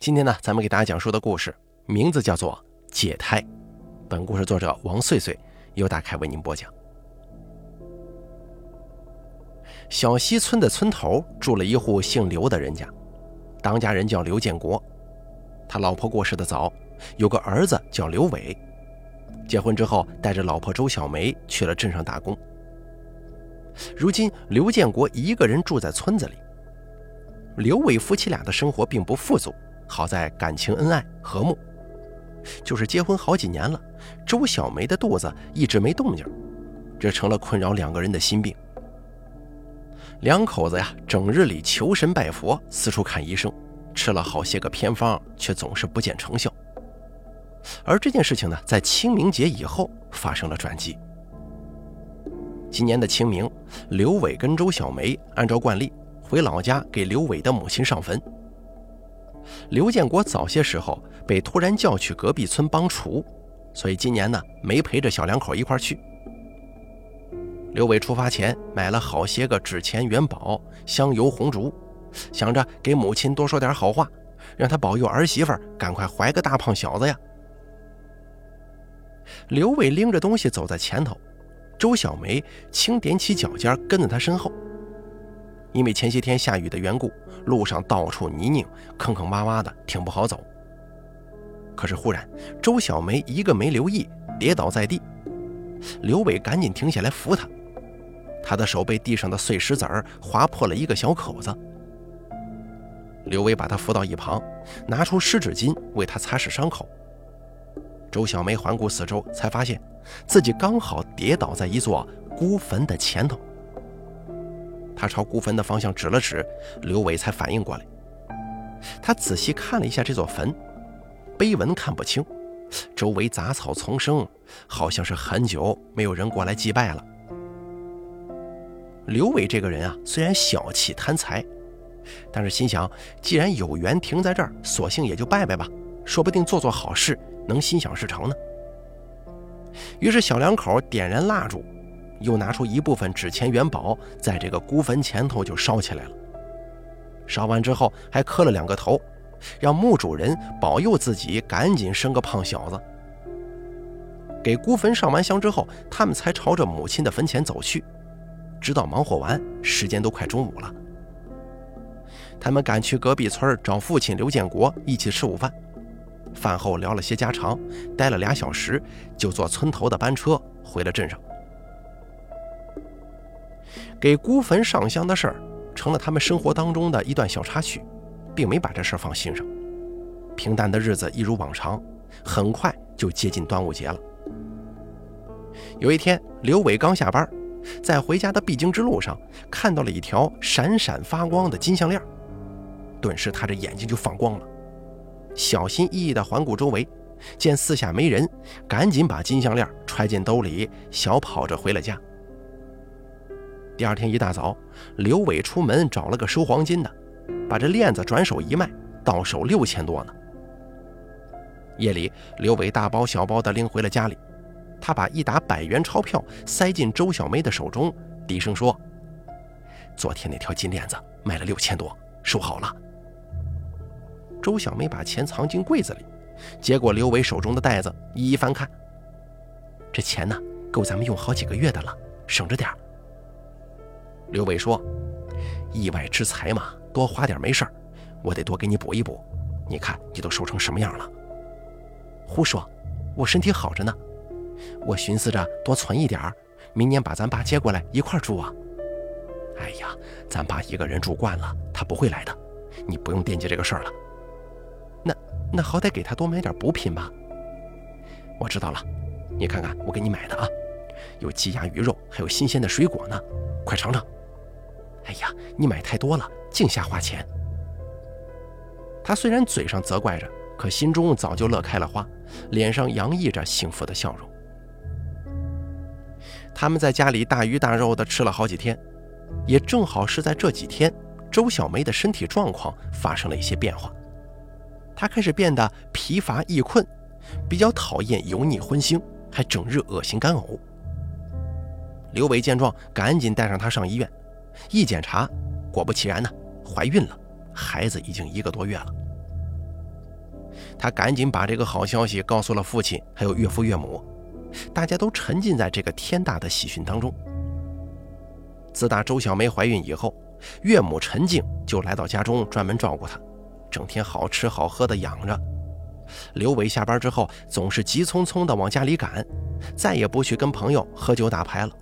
今天呢，咱们给大家讲述的故事名字叫做《解胎》。本故事作者王碎碎由大凯为您播讲。小溪村的村头住了一户姓刘的人家，当家人叫刘建国。他老婆过世的早，有个儿子叫刘伟。结婚之后，带着老婆周小梅去了镇上打工。如今，刘建国一个人住在村子里。刘伟夫妻俩的生活并不富足。好在感情恩爱和睦，就是结婚好几年了，周小梅的肚子一直没动静，这成了困扰两个人的心病。两口子呀，整日里求神拜佛，四处看医生，吃了好些个偏方，却总是不见成效。而这件事情呢，在清明节以后发生了转机。今年的清明，刘伟跟周小梅按照惯例回老家给刘伟的母亲上坟。刘建国早些时候被突然叫去隔壁村帮厨，所以今年呢没陪着小两口一块去。刘伟出发前买了好些个纸钱、元宝、香油、红烛，想着给母亲多说点好话，让她保佑儿媳妇赶快怀个大胖小子呀。刘伟拎着东西走在前头，周小梅轻踮起脚尖跟在他身后。因为前些天下雨的缘故，路上到处泥泞，坑坑洼洼的，挺不好走。可是忽然，周小梅一个没留意，跌倒在地。刘伟赶紧停下来扶她，她的手被地上的碎石子儿划破了一个小口子。刘伟把她扶到一旁，拿出湿纸巾为她擦拭伤口。周小梅环顾四周，才发现自己刚好跌倒在一座孤坟的前头。他朝孤坟的方向指了指，刘伟才反应过来。他仔细看了一下这座坟，碑文看不清，周围杂草丛生，好像是很久没有人过来祭拜了。刘伟这个人啊，虽然小气贪财，但是心想，既然有缘停在这儿，索性也就拜拜吧，说不定做做好事能心想事成呢。于是小两口点燃蜡烛。又拿出一部分纸钱元宝，在这个孤坟前头就烧起来了。烧完之后，还磕了两个头，让墓主人保佑自己赶紧生个胖小子。给孤坟上完香之后，他们才朝着母亲的坟前走去。直到忙活完，时间都快中午了。他们赶去隔壁村找父亲刘建国一起吃午饭。饭后聊了些家常，待了俩小时，就坐村头的班车回了镇上。给孤坟上香的事儿，成了他们生活当中的一段小插曲，并没把这事儿放心上。平淡的日子一如往常，很快就接近端午节了。有一天，刘伟刚下班，在回家的必经之路上，看到了一条闪闪发光的金项链，顿时他这眼睛就放光了，小心翼翼地环顾周围，见四下没人，赶紧把金项链揣进兜里，小跑着回了家。第二天一大早，刘伟出门找了个收黄金的，把这链子转手一卖，到手六千多呢。夜里，刘伟大包小包的拎回了家里，他把一沓百元钞票塞进周小梅的手中，低声说：“昨天那条金链子卖了六千多，收好了。”周小梅把钱藏进柜子里，接过刘伟手中的袋子，一一翻看，这钱呢，够咱们用好几个月的了，省着点儿。刘伟说：“意外之财嘛，多花点没事儿，我得多给你补一补。你看你都瘦成什么样了？”胡说，我身体好着呢。我寻思着多存一点儿，明年把咱爸接过来一块住啊。哎呀，咱爸一个人住惯了，他不会来的，你不用惦记这个事儿了。那那好歹给他多买点补品吧。我知道了，你看看我给你买的啊，有鸡鸭鱼肉，还有新鲜的水果呢，快尝尝。哎呀，你买太多了，净瞎花钱。他虽然嘴上责怪着，可心中早就乐开了花，脸上洋溢着幸福的笑容。他们在家里大鱼大肉的吃了好几天，也正好是在这几天，周小梅的身体状况发生了一些变化，她开始变得疲乏易困，比较讨厌油腻荤腥，还整日恶心干呕。刘伟见状，赶紧带上她上医院。一检查，果不其然呢，怀孕了，孩子已经一个多月了。他赶紧把这个好消息告诉了父亲，还有岳父岳母，大家都沉浸在这个天大的喜讯当中。自打周小梅怀孕以后，岳母陈静就来到家中专门照顾她，整天好吃好喝的养着。刘伟下班之后总是急匆匆地往家里赶，再也不去跟朋友喝酒打牌了。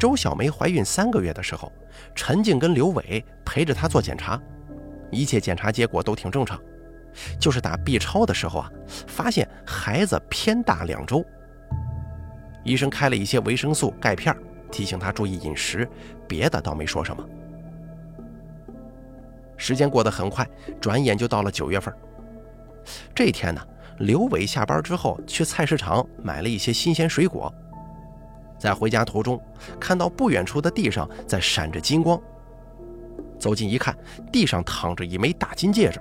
周小梅怀孕三个月的时候，陈静跟刘伟陪着她做检查，一切检查结果都挺正常，就是打 B 超的时候啊，发现孩子偏大两周。医生开了一些维生素钙片，提醒她注意饮食，别的倒没说什么。时间过得很快，转眼就到了九月份。这天呢，刘伟下班之后去菜市场买了一些新鲜水果，在回家途中看到不远处的地上在闪着金光，走近一看，地上躺着一枚大金戒指。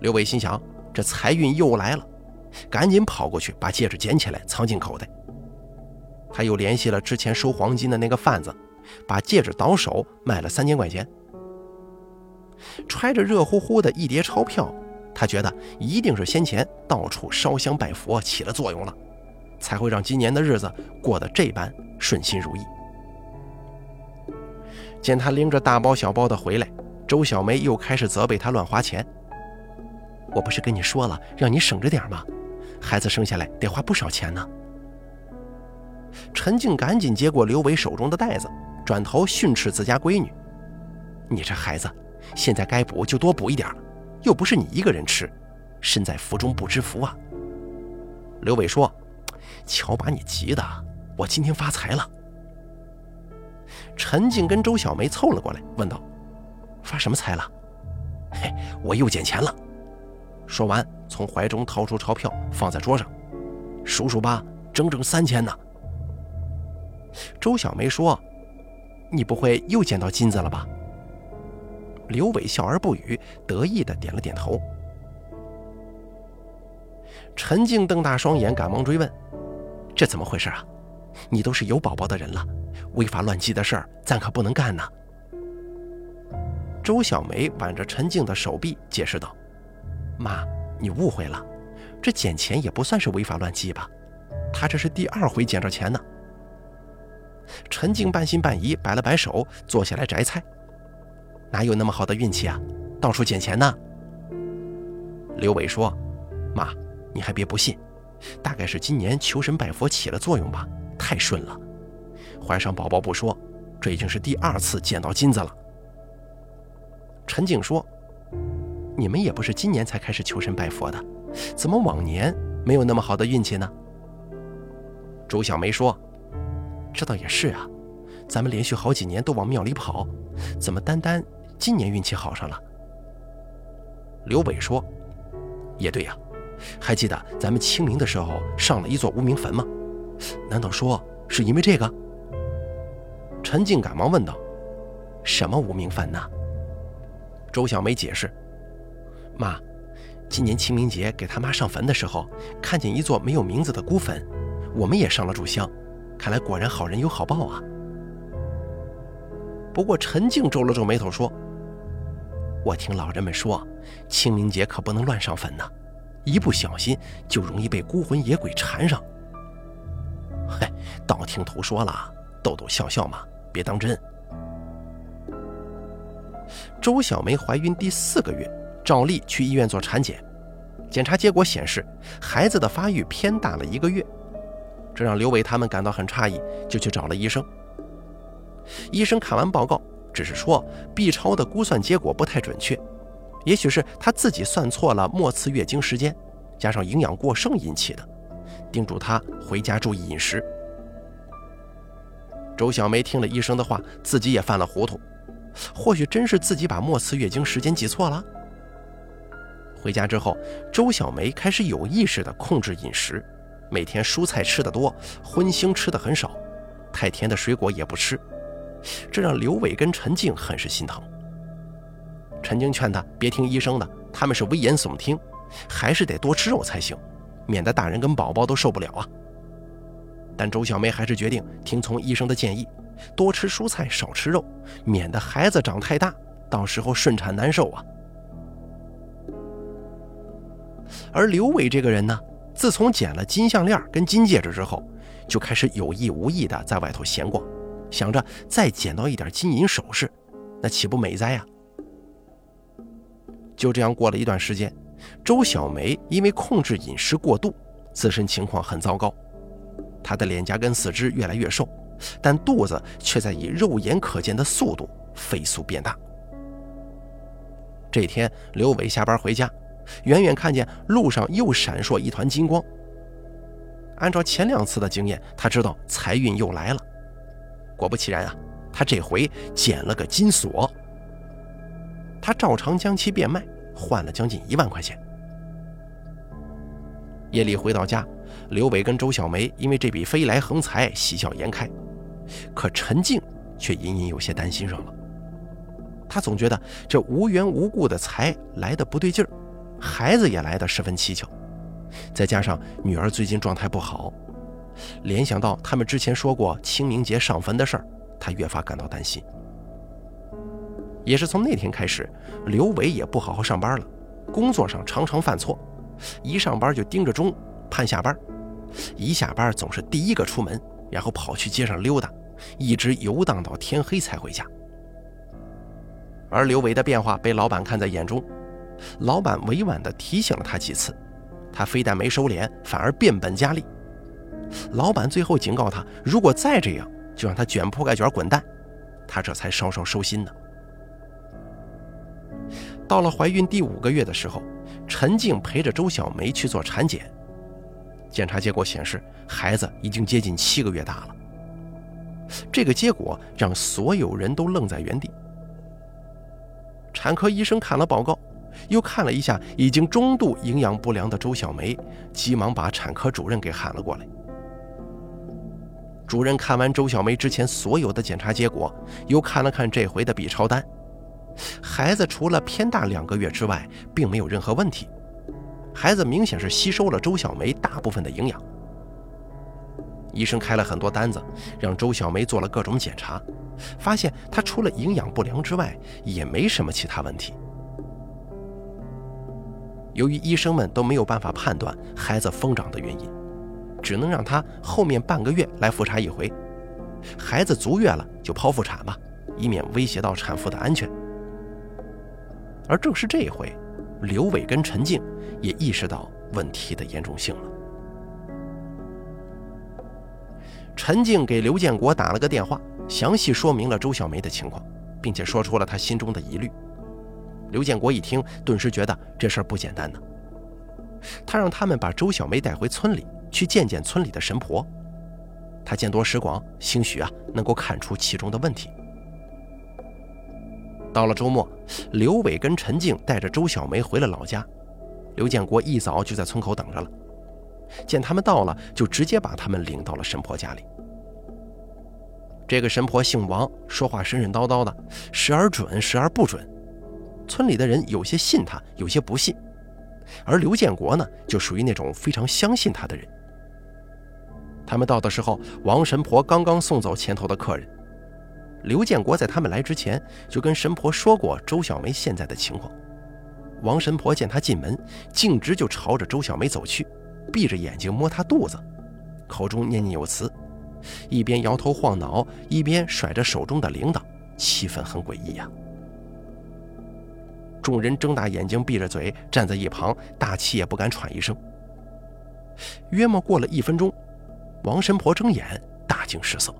刘伟心想，这财运又来了，赶紧跑过去把戒指捡起来藏进口袋。他又联系了之前收黄金的那个贩子，把戒指倒手卖了三千块钱，揣着热乎乎的一叠钞票。他觉得一定是先前到处烧香拜佛起了作用了，才会让今年的日子过得这般顺心如意。见他拎着大包小包的回来，周小梅又开始责备他乱花钱。我不是跟你说了让你省着点吗？孩子生下来得花不少钱呢。陈静赶紧接过刘伟手中的袋子，转头训斥自家闺女：“你这孩子，现在该补就多补一点。”又不是你一个人吃，身在福中不知福啊！刘伟说：“瞧把你急的，我今天发财了。”陈静跟周小梅凑了过来，问道：“发什么财了？”“嘿，我又捡钱了。”说完，从怀中掏出钞票放在桌上，“数数吧，整整三千呢。”周小梅说：“你不会又捡到金子了吧？”刘伟笑而不语，得意的点了点头。陈静瞪大双眼，赶忙追问：“这怎么回事啊？你都是有宝宝的人了，违法乱纪的事儿咱可不能干呐。”周小梅挽着陈静的手臂，解释道：“妈，你误会了，这捡钱也不算是违法乱纪吧？他这是第二回捡着钱呢。”陈静半信半疑，摆了摆手，坐下来摘菜。哪有那么好的运气啊？到处捡钱呢。刘伟说：“妈，你还别不信，大概是今年求神拜佛起了作用吧，太顺了。怀上宝宝不说，这已经是第二次见到金子了。”陈静说：“你们也不是今年才开始求神拜佛的，怎么往年没有那么好的运气呢？”周小梅说：“这倒也是啊，咱们连续好几年都往庙里跑，怎么单单……”今年运气好上了，刘伟说：“也对呀，还记得咱们清明的时候上了一座无名坟吗？难道说是因为这个？”陈静赶忙问道：“什么无名坟呢？”周小梅解释：“妈，今年清明节给他妈上坟的时候，看见一座没有名字的孤坟，我们也上了炷香，看来果然好人有好报啊。”不过陈静皱了皱眉头说。我听老人们说，清明节可不能乱上坟呐，一不小心就容易被孤魂野鬼缠上。嗨，道听途说了，逗逗笑笑嘛，别当真。周小梅怀孕第四个月，照例去医院做产检，检查结果显示孩子的发育偏大了一个月，这让刘伟他们感到很诧异，就去找了医生。医生看完报告。只是说 B 超的估算结果不太准确，也许是他自己算错了末次月经时间，加上营养过剩引起的，叮嘱他回家注意饮食。周小梅听了医生的话，自己也犯了糊涂，或许真是自己把末次月经时间记错了。回家之后，周小梅开始有意识地控制饮食，每天蔬菜吃得多，荤腥吃得很少，太甜的水果也不吃。这让刘伟跟陈静很是心疼。陈晶劝他别听医生的，他们是危言耸听，还是得多吃肉才行，免得大人跟宝宝都受不了啊。但周小梅还是决定听从医生的建议，多吃蔬菜，少吃肉，免得孩子长太大，到时候顺产难受啊。而刘伟这个人呢，自从捡了金项链跟金戒指之后，就开始有意无意的在外头闲逛，想着再捡到一点金银首饰，那岂不美哉呀？就这样过了一段时间，周小梅因为控制饮食过度，自身情况很糟糕，她的脸颊跟四肢越来越瘦，但肚子却在以肉眼可见的速度飞速变大。这天，刘伟下班回家。远远看见路上又闪烁一团金光。按照前两次的经验，他知道财运又来了。果不其然啊，他这回捡了个金锁。他照常将其变卖，换了将近一万块钱。夜里回到家，刘伟跟周小梅因为这笔飞来横财喜笑颜开，可陈静却隐隐有些担心上了。他总觉得这无缘无故的财来的不对劲儿。孩子也来的十分蹊跷，再加上女儿最近状态不好，联想到他们之前说过清明节上坟的事儿，他越发感到担心。也是从那天开始，刘伟也不好好上班了，工作上常常犯错，一上班就盯着钟盼下班，一下班总是第一个出门，然后跑去街上溜达，一直游荡到天黑才回家。而刘伟的变化被老板看在眼中。老板委婉地提醒了他几次，他非但没收敛，反而变本加厉。老板最后警告他，如果再这样，就让他卷铺盖卷滚蛋。他这才稍稍收心呢。到了怀孕第五个月的时候，陈静陪着周小梅去做产检，检查结果显示，孩子已经接近七个月大了。这个结果让所有人都愣在原地。产科医生看了报告。又看了一下已经中度营养不良的周小梅，急忙把产科主任给喊了过来。主任看完周小梅之前所有的检查结果，又看了看这回的 B 超单，孩子除了偏大两个月之外，并没有任何问题。孩子明显是吸收了周小梅大部分的营养。医生开了很多单子，让周小梅做了各种检查，发现她除了营养不良之外，也没什么其他问题。由于医生们都没有办法判断孩子疯长的原因，只能让她后面半个月来复查一回。孩子足月了就剖腹产吧，以免威胁到产妇的安全。而正是这一回，刘伟跟陈静也意识到问题的严重性了。陈静给刘建国打了个电话，详细说明了周小梅的情况，并且说出了他心中的疑虑。刘建国一听，顿时觉得这事儿不简单呢。他让他们把周小梅带回村里去见见村里的神婆。他见多识广，兴许啊能够看出其中的问题。到了周末，刘伟跟陈静带着周小梅回了老家。刘建国一早就在村口等着了，见他们到了，就直接把他们领到了神婆家里。这个神婆姓王，说话神神叨叨的，时而准，时而不准。村里的人有些信他，有些不信，而刘建国呢，就属于那种非常相信他的人。他们到的时候，王神婆刚刚送走前头的客人。刘建国在他们来之前就跟神婆说过周小梅现在的情况。王神婆见他进门，径直就朝着周小梅走去，闭着眼睛摸她肚子，口中念念有词，一边摇头晃脑，一边甩着手中的铃铛，气氛很诡异呀。众人睁大眼睛，闭着嘴站在一旁，大气也不敢喘一声。约莫过了一分钟，王神婆睁眼，大惊失色。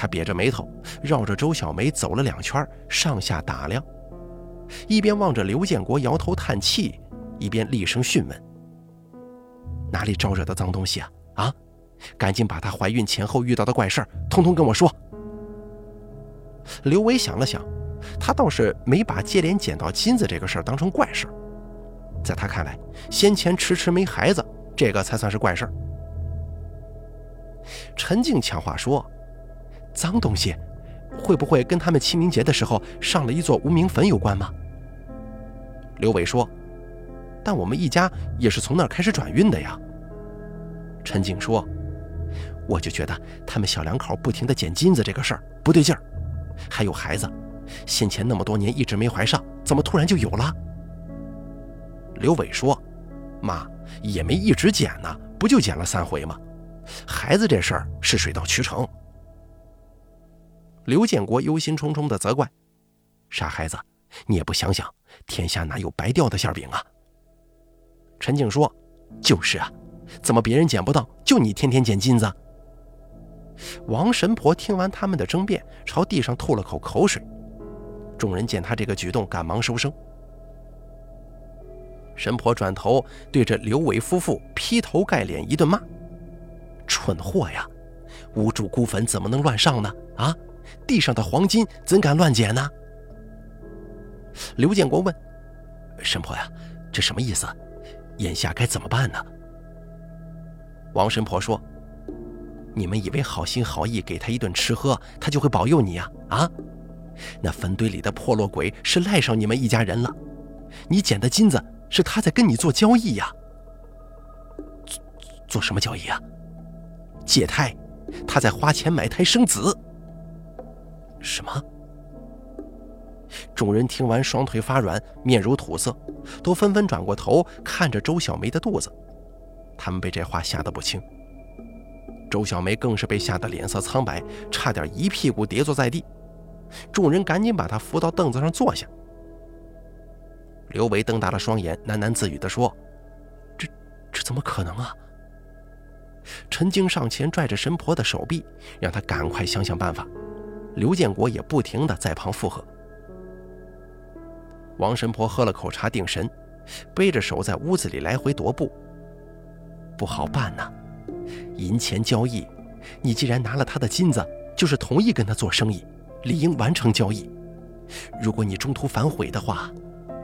他瘪着眉头，绕着周小梅走了两圈，上下打量，一边望着刘建国摇头叹气，一边厉声讯问：“哪里招惹的脏东西啊？啊！赶紧把她怀孕前后遇到的怪事儿，通通跟我说。”刘伟想了想。他倒是没把接连捡到金子这个事儿当成怪事儿，在他看来，先前迟迟没孩子，这个才算是怪事儿。陈静抢话说：“脏东西，会不会跟他们清明节的时候上了一座无名坟有关吗？”刘伟说：“但我们一家也是从那儿开始转运的呀。”陈静说：“我就觉得他们小两口不停的捡金子这个事儿不对劲儿，还有孩子。”先前那么多年一直没怀上，怎么突然就有了？刘伟说：“妈，也没一直捡呢，不就捡了三回吗？孩子这事儿是水到渠成。”刘建国忧心忡忡地责怪：“傻孩子，你也不想想，天下哪有白掉的馅饼啊？”陈静说：“就是啊，怎么别人捡不到，就你天天捡金子？”王神婆听完他们的争辩，朝地上吐了口口水。众人见他这个举动，赶忙收声。神婆转头对着刘伟夫妇劈头盖脸一顿骂：“蠢货呀！无主孤坟怎么能乱上呢？啊，地上的黄金怎敢乱捡呢？”刘建国问：“神婆呀，这什么意思？眼下该怎么办呢？”王神婆说。你们以为好心好意给他一顿吃喝，他就会保佑你呀？啊，那坟堆里的破落鬼是赖上你们一家人了。你捡的金子是他在跟你做交易呀？做做什么交易啊？借胎，他在花钱买胎生子。什么？众人听完，双腿发软，面如土色，都纷纷转过头看着周小梅的肚子。他们被这话吓得不轻。周小梅更是被吓得脸色苍白，差点一屁股跌坐在地。众人赶紧把她扶到凳子上坐下。刘伟瞪大了双眼，喃喃自语地说：“这这怎么可能啊？”陈静上前拽着神婆的手臂，让她赶快想想办法。刘建国也不停地在旁附和。王神婆喝了口茶定神，背着手在屋子里来回踱步。不好办呐。银钱交易，你既然拿了他的金子，就是同意跟他做生意，理应完成交易。如果你中途反悔的话，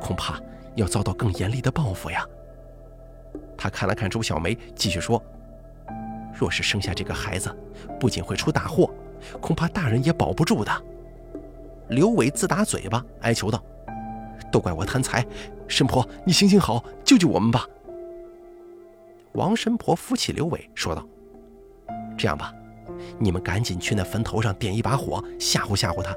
恐怕要遭到更严厉的报复呀。他看了看周小梅，继续说：“若是生下这个孩子，不仅会出大祸，恐怕大人也保不住的。”刘伟自打嘴巴，哀求道：“都怪我贪财，神婆，你行行好，救救我们吧。”王神婆扶起刘伟，说道：“这样吧，你们赶紧去那坟头上点一把火，吓唬吓唬他，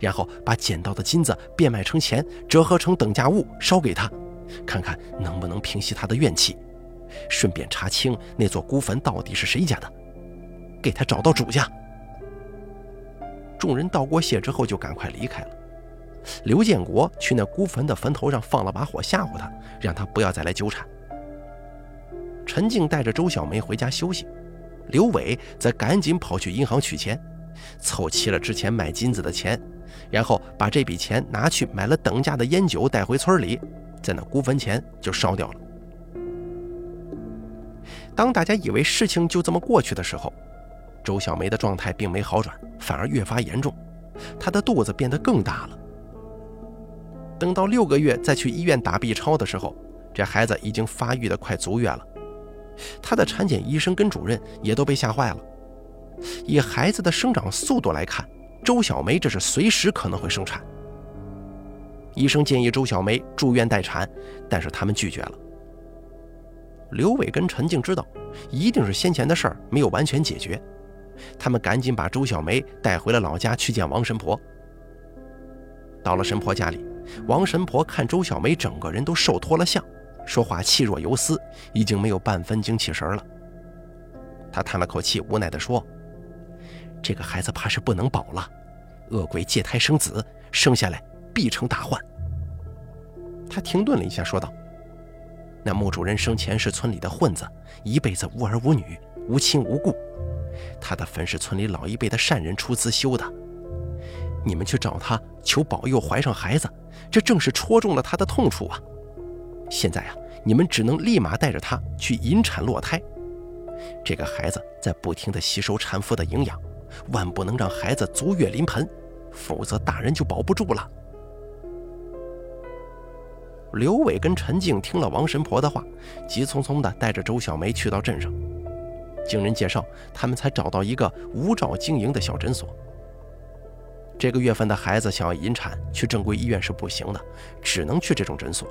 然后把捡到的金子变卖成钱，折合成等价物烧给他，看看能不能平息他的怨气。顺便查清那座孤坟到底是谁家的，给他找到主家。”众人道过谢之后，就赶快离开了。刘建国去那孤坟的坟头上放了把火，吓唬他，让他不要再来纠缠。陈静带着周小梅回家休息，刘伟则赶紧跑去银行取钱，凑齐了之前买金子的钱，然后把这笔钱拿去买了等价的烟酒，带回村里，在那孤坟前就烧掉了。当大家以为事情就这么过去的时候，周小梅的状态并没好转，反而越发严重，她的肚子变得更大了。等到六个月再去医院打 B 超的时候，这孩子已经发育的快足月了。他的产检医生跟主任也都被吓坏了。以孩子的生长速度来看，周小梅这是随时可能会生产。医生建议周小梅住院待产，但是他们拒绝了。刘伟跟陈静知道，一定是先前的事儿没有完全解决，他们赶紧把周小梅带回了老家去见王神婆。到了神婆家里，王神婆看周小梅整个人都瘦脱了相。说话气若游丝，已经没有半分精气神了。他叹了口气，无奈地说：“这个孩子怕是不能保了，恶鬼借胎生子，生下来必成大患。”他停顿了一下，说道：“那墓主人生前是村里的混子，一辈子无儿无女，无亲无故。他的坟是村里老一辈的善人出资修的。你们去找他求保佑怀上孩子，这正是戳中了他的痛处啊！”现在啊，你们只能立马带着他去引产落胎。这个孩子在不停地吸收产妇的营养，万不能让孩子足月临盆，否则大人就保不住了。刘伟跟陈静听了王神婆的话，急匆匆地带着周小梅去到镇上。经人介绍，他们才找到一个无照经营的小诊所。这个月份的孩子想要引产，去正规医院是不行的，只能去这种诊所。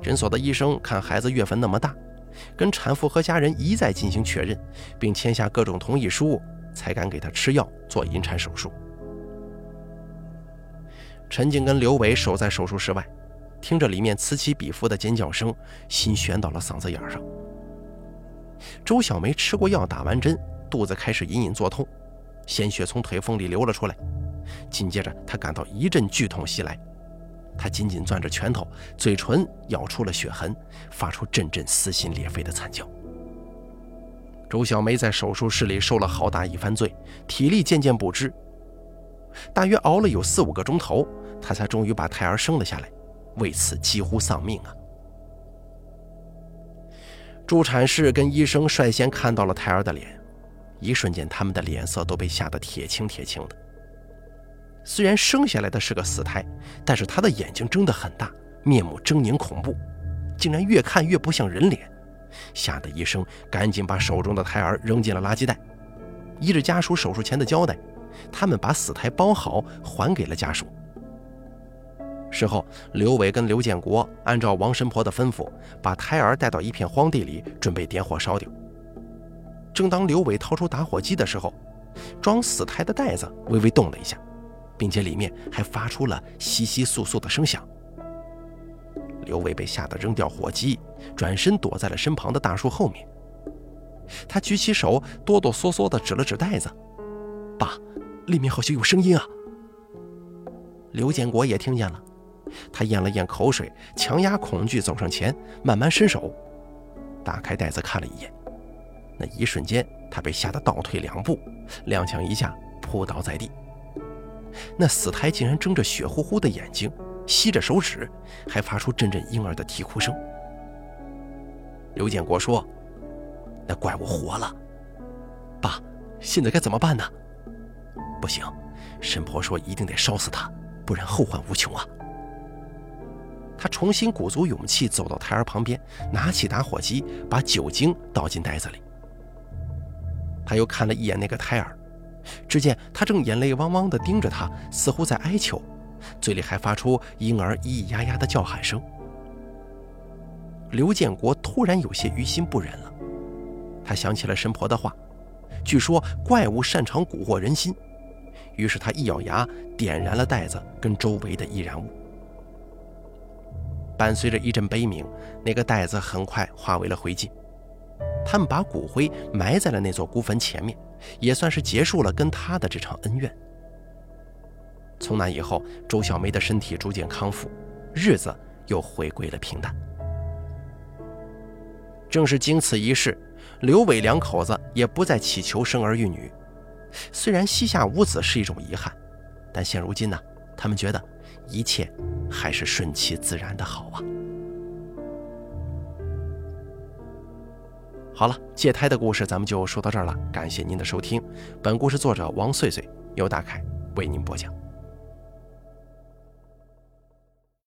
诊所的医生看孩子月份那么大，跟产妇和家人一再进行确认，并签下各种同意书，才敢给他吃药做引产手术。陈静跟刘伟守在手术室外，听着里面此起彼伏的尖叫声，心悬到了嗓子眼上。周小梅吃过药，打完针，肚子开始隐隐作痛，鲜血从腿缝里流了出来。紧接着，她感到一阵剧痛袭来，她紧紧攥着拳头，嘴唇咬出了血痕，发出阵阵撕心裂肺的惨叫。周小梅在手术室里受了好大一番罪，体力渐渐不支。大约熬了有四五个钟头，她才终于把胎儿生了下来，为此几乎丧命啊！助产士跟医生率先看到了胎儿的脸，一瞬间，他们的脸色都被吓得铁青铁青的。虽然生下来的是个死胎，但是他的眼睛睁得很大，面目狰狞恐怖，竟然越看越不像人脸，吓得医生赶紧把手中的胎儿扔进了垃圾袋。依着家属手术前的交代，他们把死胎包好还给了家属。事后，刘伟跟刘建国按照王神婆的吩咐，把胎儿带到一片荒地里，准备点火烧掉。正当刘伟掏出打火机的时候，装死胎的袋子微微动了一下，并且里面还发出了窸窸窣窣的声响。刘伟被吓得扔掉火机，转身躲在了身旁的大树后面。他举起手，哆哆嗦嗦地指了指袋子：“爸，里面好像有声音啊！”刘建国也听见了。他咽了咽口水，强压恐惧走上前，慢慢伸手，打开袋子看了一眼。那一瞬间，他被吓得倒退两步，踉跄一下扑倒在地。那死胎竟然睁着血乎乎的眼睛，吸着手指，还发出阵阵婴儿的啼哭声。刘建国说：“那怪物活了，爸，现在该怎么办呢？”不行，神婆说一定得烧死他，不然后患无穷啊。他重新鼓足勇气走到胎儿旁边，拿起打火机，把酒精倒进袋子里。他又看了一眼那个胎儿，只见他正眼泪汪汪地盯着他，似乎在哀求，嘴里还发出婴儿咿咿呀呀的叫喊声。刘建国突然有些于心不忍了，他想起了神婆的话，据说怪物擅长蛊惑人心，于是他一咬牙，点燃了袋子跟周围的易燃物。伴随着一阵悲鸣，那个袋子很快化为了灰烬。他们把骨灰埋在了那座孤坟前面，也算是结束了跟他的这场恩怨。从那以后，周小梅的身体逐渐康复，日子又回归了平淡。正是经此一事，刘伟两口子也不再祈求生儿育女。虽然膝下无子是一种遗憾，但现如今呢，他们觉得一切。还是顺其自然的好啊！好了，借胎的故事咱们就说到这儿了，感谢您的收听。本故事作者王穗穗由大凯为您播讲。